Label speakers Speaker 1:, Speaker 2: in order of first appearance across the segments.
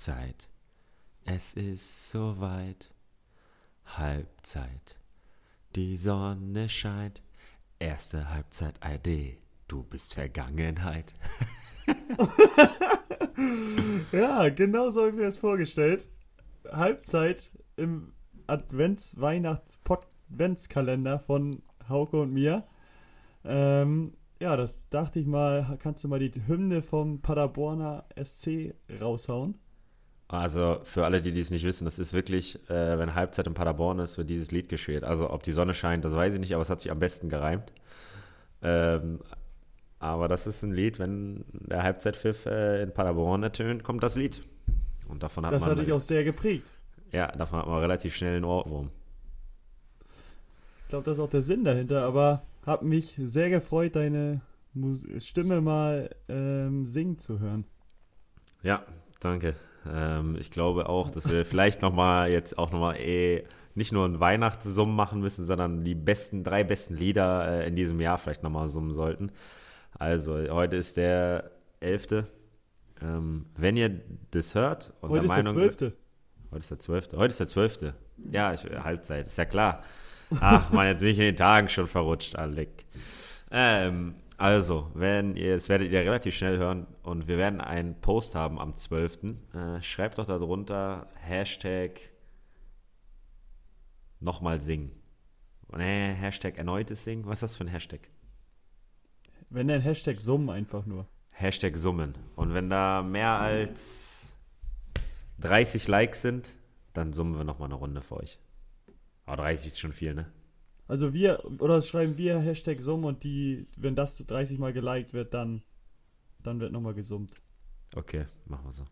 Speaker 1: Halbzeit. Es ist soweit. Halbzeit. Die Sonne scheint. Erste Halbzeit ID. Du bist Vergangenheit.
Speaker 2: ja, genau so habe ich mir das vorgestellt. Halbzeit im Advents-Weihnachts-Adventskalender von Hauke und mir. Ähm, ja, das dachte ich mal, kannst du mal die Hymne vom Paderborner SC raushauen?
Speaker 1: Also für alle, die dies nicht wissen, das ist wirklich, äh, wenn Halbzeit in Paderborn ist, wird dieses Lied gespielt. Also ob die Sonne scheint, das weiß ich nicht, aber es hat sich am besten gereimt. Ähm, aber das ist ein Lied, wenn der Halbzeitpfiff äh, in Paderborn ertönt, kommt das Lied. Und davon hat
Speaker 2: das
Speaker 1: man.
Speaker 2: hat dich auch sehr geprägt.
Speaker 1: Ja, davon hat man relativ schnell einen Ohrwurm.
Speaker 2: Ich glaube, das ist auch der Sinn dahinter, aber hat mich sehr gefreut, deine Stimme mal ähm, singen zu hören.
Speaker 1: Ja, danke. Ähm, ich glaube auch, dass wir vielleicht nochmal jetzt auch nochmal eh nicht nur einen Weihnachtssummen machen müssen, sondern die besten, drei besten Lieder äh, in diesem Jahr vielleicht nochmal summen sollten. Also, heute ist der 11. Ähm, wenn ihr das hört
Speaker 2: und heute der ist Meinung, der 12.
Speaker 1: Heute ist der 12. Heute ist der 12. Ja, ich, Halbzeit, ist ja klar. Ach man, jetzt bin ich in den Tagen schon verrutscht, Alec. Ähm, also, wenn ihr, das werdet ihr relativ schnell hören und wir werden einen Post haben am 12. Äh, schreibt doch darunter Hashtag nochmal singen. Nee, Hashtag erneutes Singen. Was ist das für ein Hashtag?
Speaker 2: Wenn ein Hashtag Summen einfach nur.
Speaker 1: Hashtag Summen. Und wenn da mehr als 30 Likes sind, dann summen wir nochmal eine Runde für euch. Aber 30 ist schon viel, ne?
Speaker 2: Also wir, oder schreiben wir Hashtag Summ und die, wenn das 30 Mal geliked wird, dann, dann wird nochmal gesummt.
Speaker 1: Okay, machen wir so.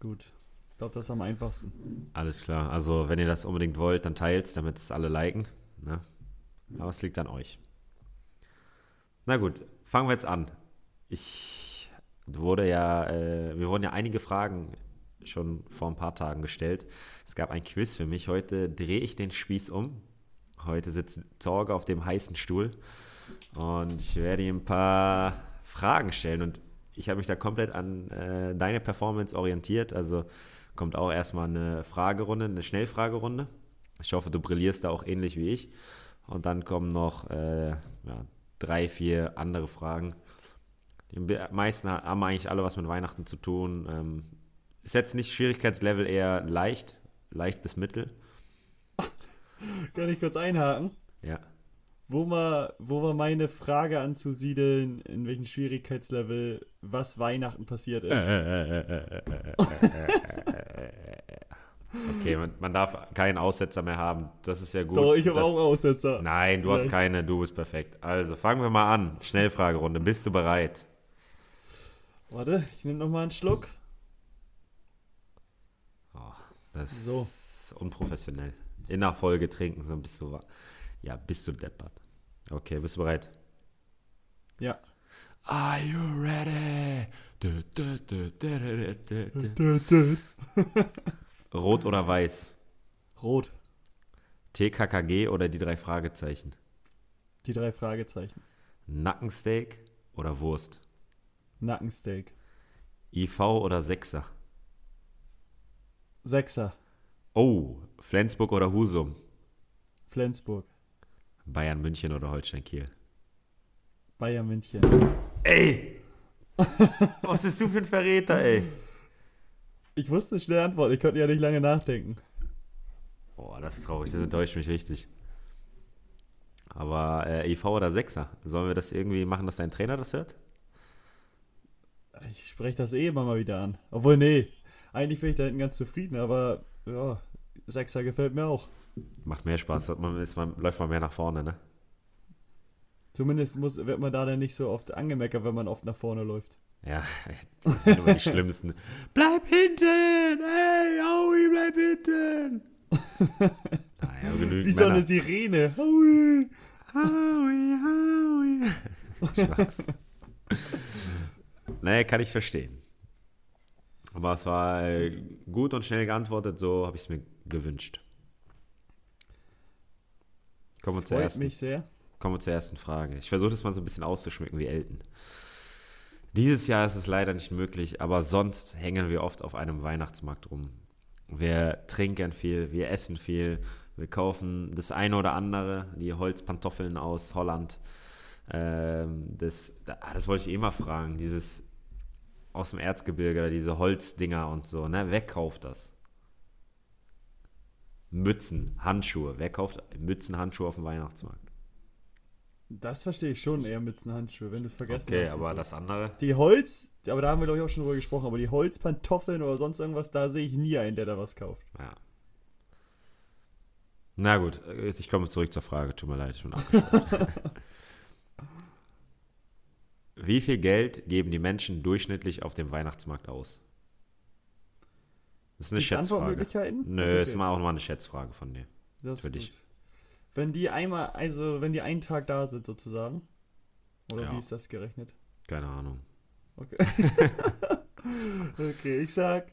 Speaker 2: Gut. Ich glaube, das ist am einfachsten.
Speaker 1: Alles klar. Also, wenn ihr das unbedingt wollt, dann teilt damit es alle liken. Ne? Aber es liegt an euch. Na gut, fangen wir jetzt an. Ich wurde ja, äh, wir wurden ja einige Fragen schon vor ein paar Tagen gestellt. Es gab ein Quiz für mich. Heute drehe ich den Spieß um. Heute sitzt Torge auf dem heißen Stuhl und ich werde ihm ein paar Fragen stellen und ich habe mich da komplett an äh, deine Performance orientiert. Also kommt auch erstmal eine Fragerunde, eine Schnellfragerunde. Ich hoffe, du brillierst da auch ähnlich wie ich. Und dann kommen noch äh, ja, drei, vier andere Fragen. Die meisten haben eigentlich alle was mit Weihnachten zu tun. Ähm, ist jetzt nicht Schwierigkeitslevel eher leicht, leicht bis mittel.
Speaker 2: Kann ich kurz einhaken?
Speaker 1: Ja.
Speaker 2: Wo war, wo war meine Frage anzusiedeln, in welchem Schwierigkeitslevel was Weihnachten passiert ist?
Speaker 1: okay, man, man, darf keinen Aussetzer mehr haben. Das ist ja gut.
Speaker 2: Doch, ich habe auch Aussetzer.
Speaker 1: Nein, du hast keine, du bist perfekt. Also, fangen wir mal an. Schnellfragerunde. Bist du bereit?
Speaker 2: Warte, ich nehme nochmal einen Schluck.
Speaker 1: Oh, das so. ist unprofessionell in der Folge trinken, so bist du, ja, bist du deppert. Okay, bist du bereit?
Speaker 2: Ja.
Speaker 1: Are you ready? Rot oder weiß?
Speaker 2: Rot.
Speaker 1: TKKG oder die drei Fragezeichen?
Speaker 2: Die drei Fragezeichen.
Speaker 1: Nackensteak oder Wurst?
Speaker 2: Nackensteak.
Speaker 1: IV oder Sechser?
Speaker 2: Sechser.
Speaker 1: Oh, Flensburg oder Husum?
Speaker 2: Flensburg.
Speaker 1: Bayern München oder Holstein Kiel?
Speaker 2: Bayern München.
Speaker 1: Ey! Was bist du für ein Verräter, ey?
Speaker 2: Ich wusste schnell Antwort, ich konnte ja nicht lange nachdenken.
Speaker 1: Boah, das ist traurig, das enttäuscht mich richtig. Aber äh, EV oder Sechser? Sollen wir das irgendwie machen, dass dein Trainer das hört?
Speaker 2: Ich spreche das eh immer mal wieder an. Obwohl, nee, eigentlich bin ich da hinten ganz zufrieden, aber ja, Sechser gefällt mir auch.
Speaker 1: Macht mehr Spaß, man, ist, man läuft man mehr nach vorne, ne?
Speaker 2: Zumindest muss, wird man da dann nicht so oft angemeckert, wenn man oft nach vorne läuft.
Speaker 1: Ja, das sind immer die schlimmsten. bleib hinten! Ey, Aui, bleib hinten!
Speaker 2: naja, Wie so eine Sirene. Aui!
Speaker 1: Aui, Aui. Spaß. naja, kann ich verstehen. Aber es war äh, gut und schnell geantwortet, so habe ich es mir gewünscht. Kommen wir, zur ersten,
Speaker 2: mich sehr.
Speaker 1: kommen wir zur ersten Frage. Ich versuche das mal so ein bisschen auszuschmücken wie Elton. Dieses Jahr ist es leider nicht möglich, aber sonst hängen wir oft auf einem Weihnachtsmarkt rum. Wir trinken viel, wir essen viel, wir kaufen das eine oder andere, die Holzpantoffeln aus Holland. Ähm, das, ah, das wollte ich eh mal fragen, dieses aus dem Erzgebirge, diese Holzdinger und so, ne? Wer kauft das? Mützen, Handschuhe. Wer kauft Mützen, Handschuhe auf dem Weihnachtsmarkt?
Speaker 2: Das verstehe ich schon eher Mützen, Handschuhe, wenn du es vergessen
Speaker 1: okay,
Speaker 2: hast.
Speaker 1: aber
Speaker 2: so.
Speaker 1: das andere?
Speaker 2: Die Holz, aber da haben wir glaube ich auch schon drüber gesprochen, aber die Holzpantoffeln oder sonst irgendwas, da sehe ich nie einen, der da was kauft.
Speaker 1: Ja. Na gut, ich komme zurück zur Frage, tut mir leid, ich bin abgeschlossen. Wie viel Geld geben die Menschen durchschnittlich auf dem Weihnachtsmarkt aus? Das ist eine
Speaker 2: Gibt's
Speaker 1: Schätzfrage.
Speaker 2: Antwortmöglichkeiten?
Speaker 1: Nö,
Speaker 2: Ist okay.
Speaker 1: ist mal auch mal eine Schätzfrage von dir.
Speaker 2: Das
Speaker 1: für dich.
Speaker 2: gut. Wenn die einmal, also wenn die einen Tag da sind sozusagen. Oder
Speaker 1: Ja.
Speaker 2: wie ist das gerechnet?
Speaker 1: Keine Ahnung.
Speaker 2: Okay. okay, ich sag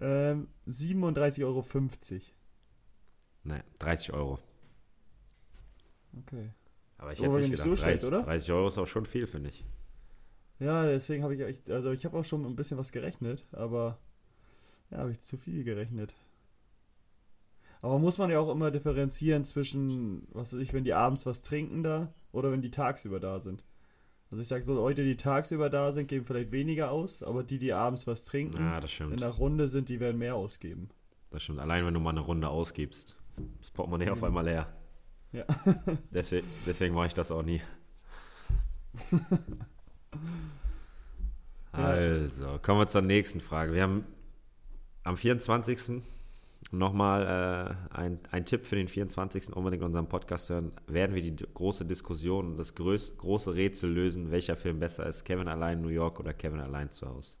Speaker 2: ähm, 37,50 Euro.
Speaker 1: Ne, 30 Euro.
Speaker 2: Okay.
Speaker 1: Aber ich hätte nicht gedacht.
Speaker 2: so schlecht,
Speaker 1: 30,
Speaker 2: oder?
Speaker 1: 30 Euro ist auch schon viel, finde ich.
Speaker 2: Ja, deswegen habe ich echt, also ich habe auch schon ein bisschen was gerechnet, aber ja, habe ich zu viel gerechnet. Aber muss man ja auch immer differenzieren zwischen, was weiß ich, wenn die abends was trinken da oder wenn die tagsüber da sind. Also ich sag so, Leute, die tagsüber da sind, geben vielleicht weniger aus, aber die, die abends was trinken,
Speaker 1: Ja,
Speaker 2: in der Runde sind, die werden mehr ausgeben.
Speaker 1: Das stimmt. Allein wenn du mal eine Runde ausgibst, das Portemonnaie auf
Speaker 2: Mhm.
Speaker 1: einmal leer.
Speaker 2: Ja.
Speaker 1: Deswegen, deswegen mache ich das auch nie. Also, kommen wir zur nächsten Frage. Wir haben am 24. nochmal äh, ein, ein Tipp für den 24. unbedingt unseren Podcast hören. Werden wir die große Diskussion, das größ, große Rätsel lösen, welcher Film besser ist, Kevin allein in New York oder Kevin allein zu Hause.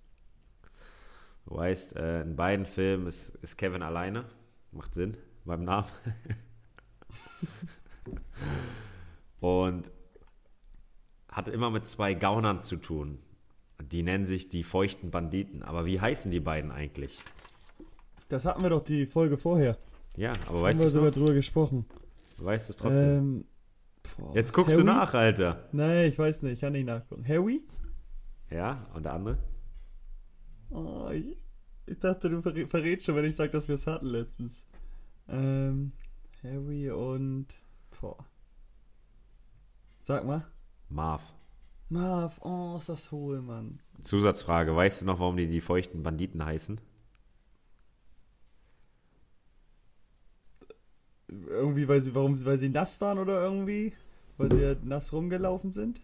Speaker 1: Du weißt, äh, in beiden Filmen ist, ist Kevin alleine. Macht Sinn beim Namen. Und hat immer mit zwei Gaunern zu tun. Die nennen sich die feuchten Banditen. Aber wie heißen die beiden eigentlich?
Speaker 2: Das hatten wir doch die Folge vorher.
Speaker 1: Ja, aber
Speaker 2: Haben
Speaker 1: weißt
Speaker 2: wir
Speaker 1: du
Speaker 2: sogar
Speaker 1: es noch?
Speaker 2: drüber gesprochen.
Speaker 1: Weißt du es trotzdem?
Speaker 2: Ähm, boah,
Speaker 1: Jetzt guckst du
Speaker 2: Harry?
Speaker 1: nach, Alter.
Speaker 2: Nein, ich weiß nicht, ich kann nicht nachgucken. Harry?
Speaker 1: Ja, und der andere?
Speaker 2: Oh, ich, ich dachte, du verrä- verrätst schon, wenn ich sage, dass wir es hatten letztens. Ähm, Harry und. Boah. Sag mal.
Speaker 1: Marv.
Speaker 2: Marv, oh, ist das hohl, Mann.
Speaker 1: Zusatzfrage. Weißt du noch, warum die die feuchten Banditen heißen?
Speaker 2: Irgendwie, weil sie, warum, weil sie nass waren oder irgendwie? Weil sie ja nass rumgelaufen sind?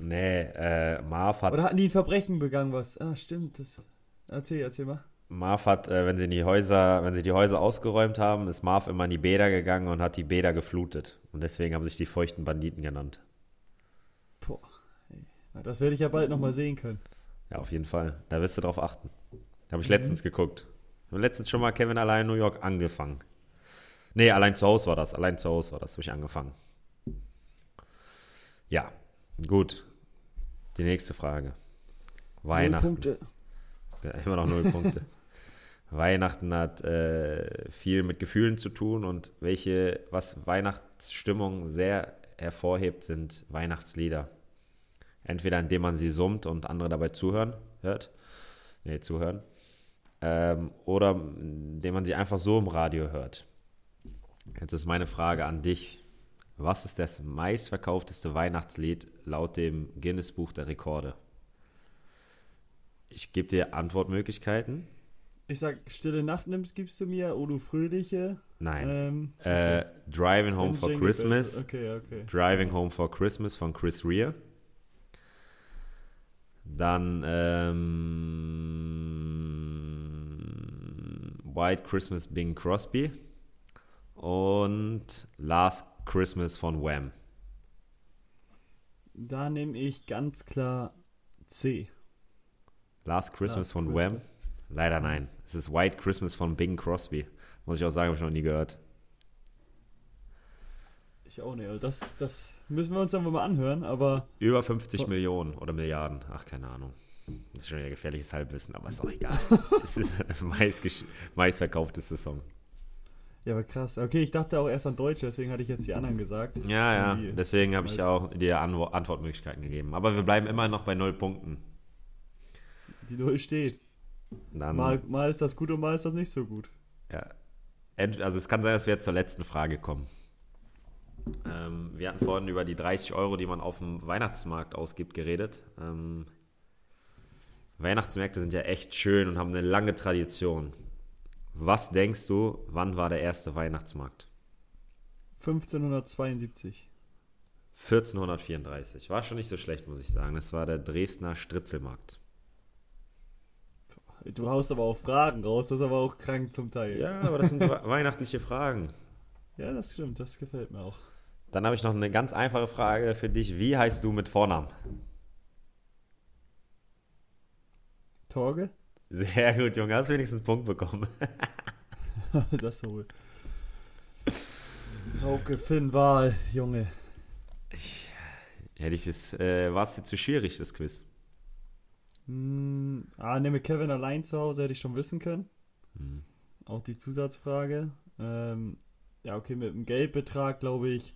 Speaker 1: Nee, äh, Marv hat,
Speaker 2: Oder hatten die ein Verbrechen begangen, was? Ah, stimmt. Das. Erzähl, erzähl mal.
Speaker 1: Marv hat äh, wenn sie in die Häuser, wenn sie die Häuser ausgeräumt haben, ist Marv immer in die Bäder gegangen und hat die Bäder geflutet. Und deswegen haben sich die feuchten Banditen genannt.
Speaker 2: Das werde ich ja bald nochmal sehen können.
Speaker 1: Ja, auf jeden Fall. Da wirst du drauf achten. Habe ich
Speaker 2: Mhm.
Speaker 1: letztens geguckt. Ich habe letztens schon mal Kevin allein in New York angefangen. Nee, allein zu Hause war das. Allein zu Hause war das, habe ich angefangen. Ja, gut. Die nächste Frage. Weihnachten.
Speaker 2: Null Punkte.
Speaker 1: Ja, immer noch null Punkte. Weihnachten hat äh, viel mit Gefühlen zu tun und welche, was Weihnachtsstimmung sehr hervorhebt, sind Weihnachtslieder. Entweder indem man sie summt und andere dabei zuhören, hört, nee, zuhören, ähm, oder indem man sie einfach so im Radio hört. Jetzt ist meine Frage an dich. Was ist das meistverkaufteste Weihnachtslied laut dem Guinness-Buch der Rekorde? Ich gebe dir Antwortmöglichkeiten.
Speaker 2: Ich sag, Stille Nacht nimmst, gibst du mir, O du Fröhliche.
Speaker 1: Nein.
Speaker 2: Ähm,
Speaker 1: Äh, Driving Home
Speaker 2: dann
Speaker 1: for
Speaker 2: Jingle.
Speaker 1: Christmas.
Speaker 2: Okay, okay.
Speaker 1: Driving Home for Christmas von Chris Rea. Dann ähm, White Christmas Bing Crosby. Und Last Christmas von Wham.
Speaker 2: Da nehme ich ganz klar C.
Speaker 1: Last Christmas
Speaker 2: Last
Speaker 1: von
Speaker 2: Christmas.
Speaker 1: Wham? Leider nein. Es ist White Christmas von Bing Crosby. Muss ich auch sagen, habe ich noch nie gehört.
Speaker 2: Ich auch nicht. Also das, das müssen wir uns dann mal anhören, aber
Speaker 1: Über 50
Speaker 2: Oh.
Speaker 1: Millionen oder Milliarden. Ach, keine Ahnung. Das ist schon wieder gefährliches Halbwissen, aber ist auch egal. Es ist meistgesch- meistverkaufteste Song.
Speaker 2: ja, aber krass. Okay, ich dachte auch erst an Deutsche, deswegen hatte ich jetzt die anderen gesagt.
Speaker 1: Ja, ja. Deswegen habe ich auch dir Anwo Antwortmöglichkeiten gegeben. Aber wir bleiben immer noch bei null Punkten.
Speaker 2: Die Null steht.
Speaker 1: Dann,
Speaker 2: Mal, mal ist das gut und mal ist das nicht so gut.
Speaker 1: ja. Also es kann sein, dass wir jetzt zur letzten Frage kommen. Ähm, wir hatten vorhin über die 30 Euro, die man auf dem Weihnachtsmarkt ausgibt, geredet. Ähm, Weihnachtsmärkte sind ja echt schön und haben eine lange Tradition. Was denkst du, wann war der erste Weihnachtsmarkt?
Speaker 2: 1572.
Speaker 1: 1434. War schon nicht so schlecht, muss ich sagen. Das war der Dresdner Stritzelmarkt.
Speaker 2: Du haust aber auch Fragen raus, das ist aber auch krank zum Teil.
Speaker 1: Ja, aber das sind we- weihnachtliche Fragen.
Speaker 2: Ja, das stimmt, das gefällt mir auch.
Speaker 1: Dann habe ich noch eine ganz einfache Frage für dich. Wie heißt du mit Vornamen?
Speaker 2: Torge?
Speaker 1: Sehr gut, Junge. Hast wenigstens einen Punkt bekommen.
Speaker 2: das wohl. Hauke Finn Wahl, Junge.
Speaker 1: Hätte ich es, äh, war es jetzt zu schwierig, das Quiz?
Speaker 2: Hm, ah, nehme Kevin allein zu Hause, hätte ich schon wissen können.
Speaker 1: Hm.
Speaker 2: Auch die Zusatzfrage. Ähm, ja, okay, mit dem Geldbetrag glaube ich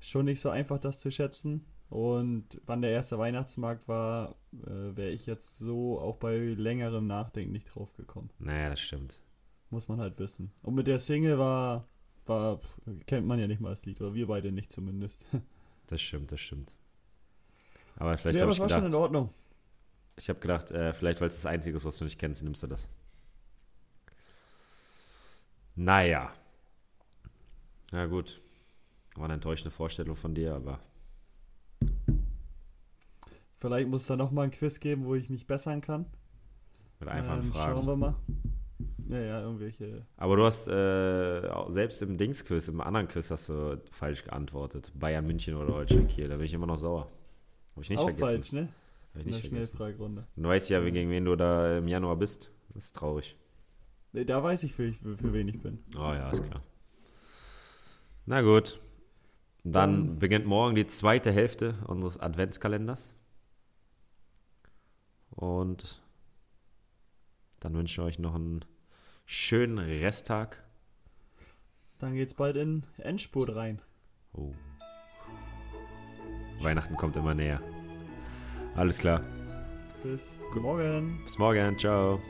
Speaker 2: schon nicht so einfach, das zu schätzen. Und wann der erste Weihnachtsmarkt war, äh, wäre ich jetzt so auch bei längerem Nachdenken nicht drauf gekommen.
Speaker 1: Naja, das stimmt.
Speaker 2: Muss man halt wissen. Und mit der Single war, war, kennt man ja nicht mal das Lied, oder wir beide nicht zumindest.
Speaker 1: Das stimmt, das stimmt. Aber vielleicht
Speaker 2: ja,
Speaker 1: habe
Speaker 2: aber es war schon
Speaker 1: gedacht,
Speaker 2: in Ordnung.
Speaker 1: ich habe gedacht, äh, vielleicht weil es das Einzige ist, was du nicht kennst, nimmst du das. Naja. Na gut. War eine enttäuschende Vorstellung von dir, aber
Speaker 2: Vielleicht muss es da nochmal ein Quiz geben, wo ich mich bessern kann.
Speaker 1: mit einfachen
Speaker 2: Ähm,
Speaker 1: Fragen.
Speaker 2: Schauen wir mal. Ja, ja, irgendwelche.
Speaker 1: Aber du hast äh, selbst im Dings-Quiz, im anderen Quiz hast du falsch geantwortet. Bayern München oder Holstein Kiel, da bin ich immer noch sauer. Habe ich nicht
Speaker 2: auch
Speaker 1: vergessen.
Speaker 2: falsch, ne?
Speaker 1: Hab ich nicht vergessen.
Speaker 2: Schnellfragerunde.
Speaker 1: Du weißt ja, gegen wen du da im Januar bist. Das ist traurig.
Speaker 2: Nee, da weiß ich, für, für, für wen ich bin.
Speaker 1: Oh ja, ist klar. Na gut. Dann
Speaker 2: Dann-
Speaker 1: beginnt morgen die zweite Hälfte unseres Adventskalenders. Und dann wünsche ich euch noch einen schönen Resttag.
Speaker 2: Dann geht's bald in Endspurt rein.
Speaker 1: Oh. Weihnachten kommt immer näher. Alles klar.
Speaker 2: Bis morgen.
Speaker 1: Bis morgen. Ciao.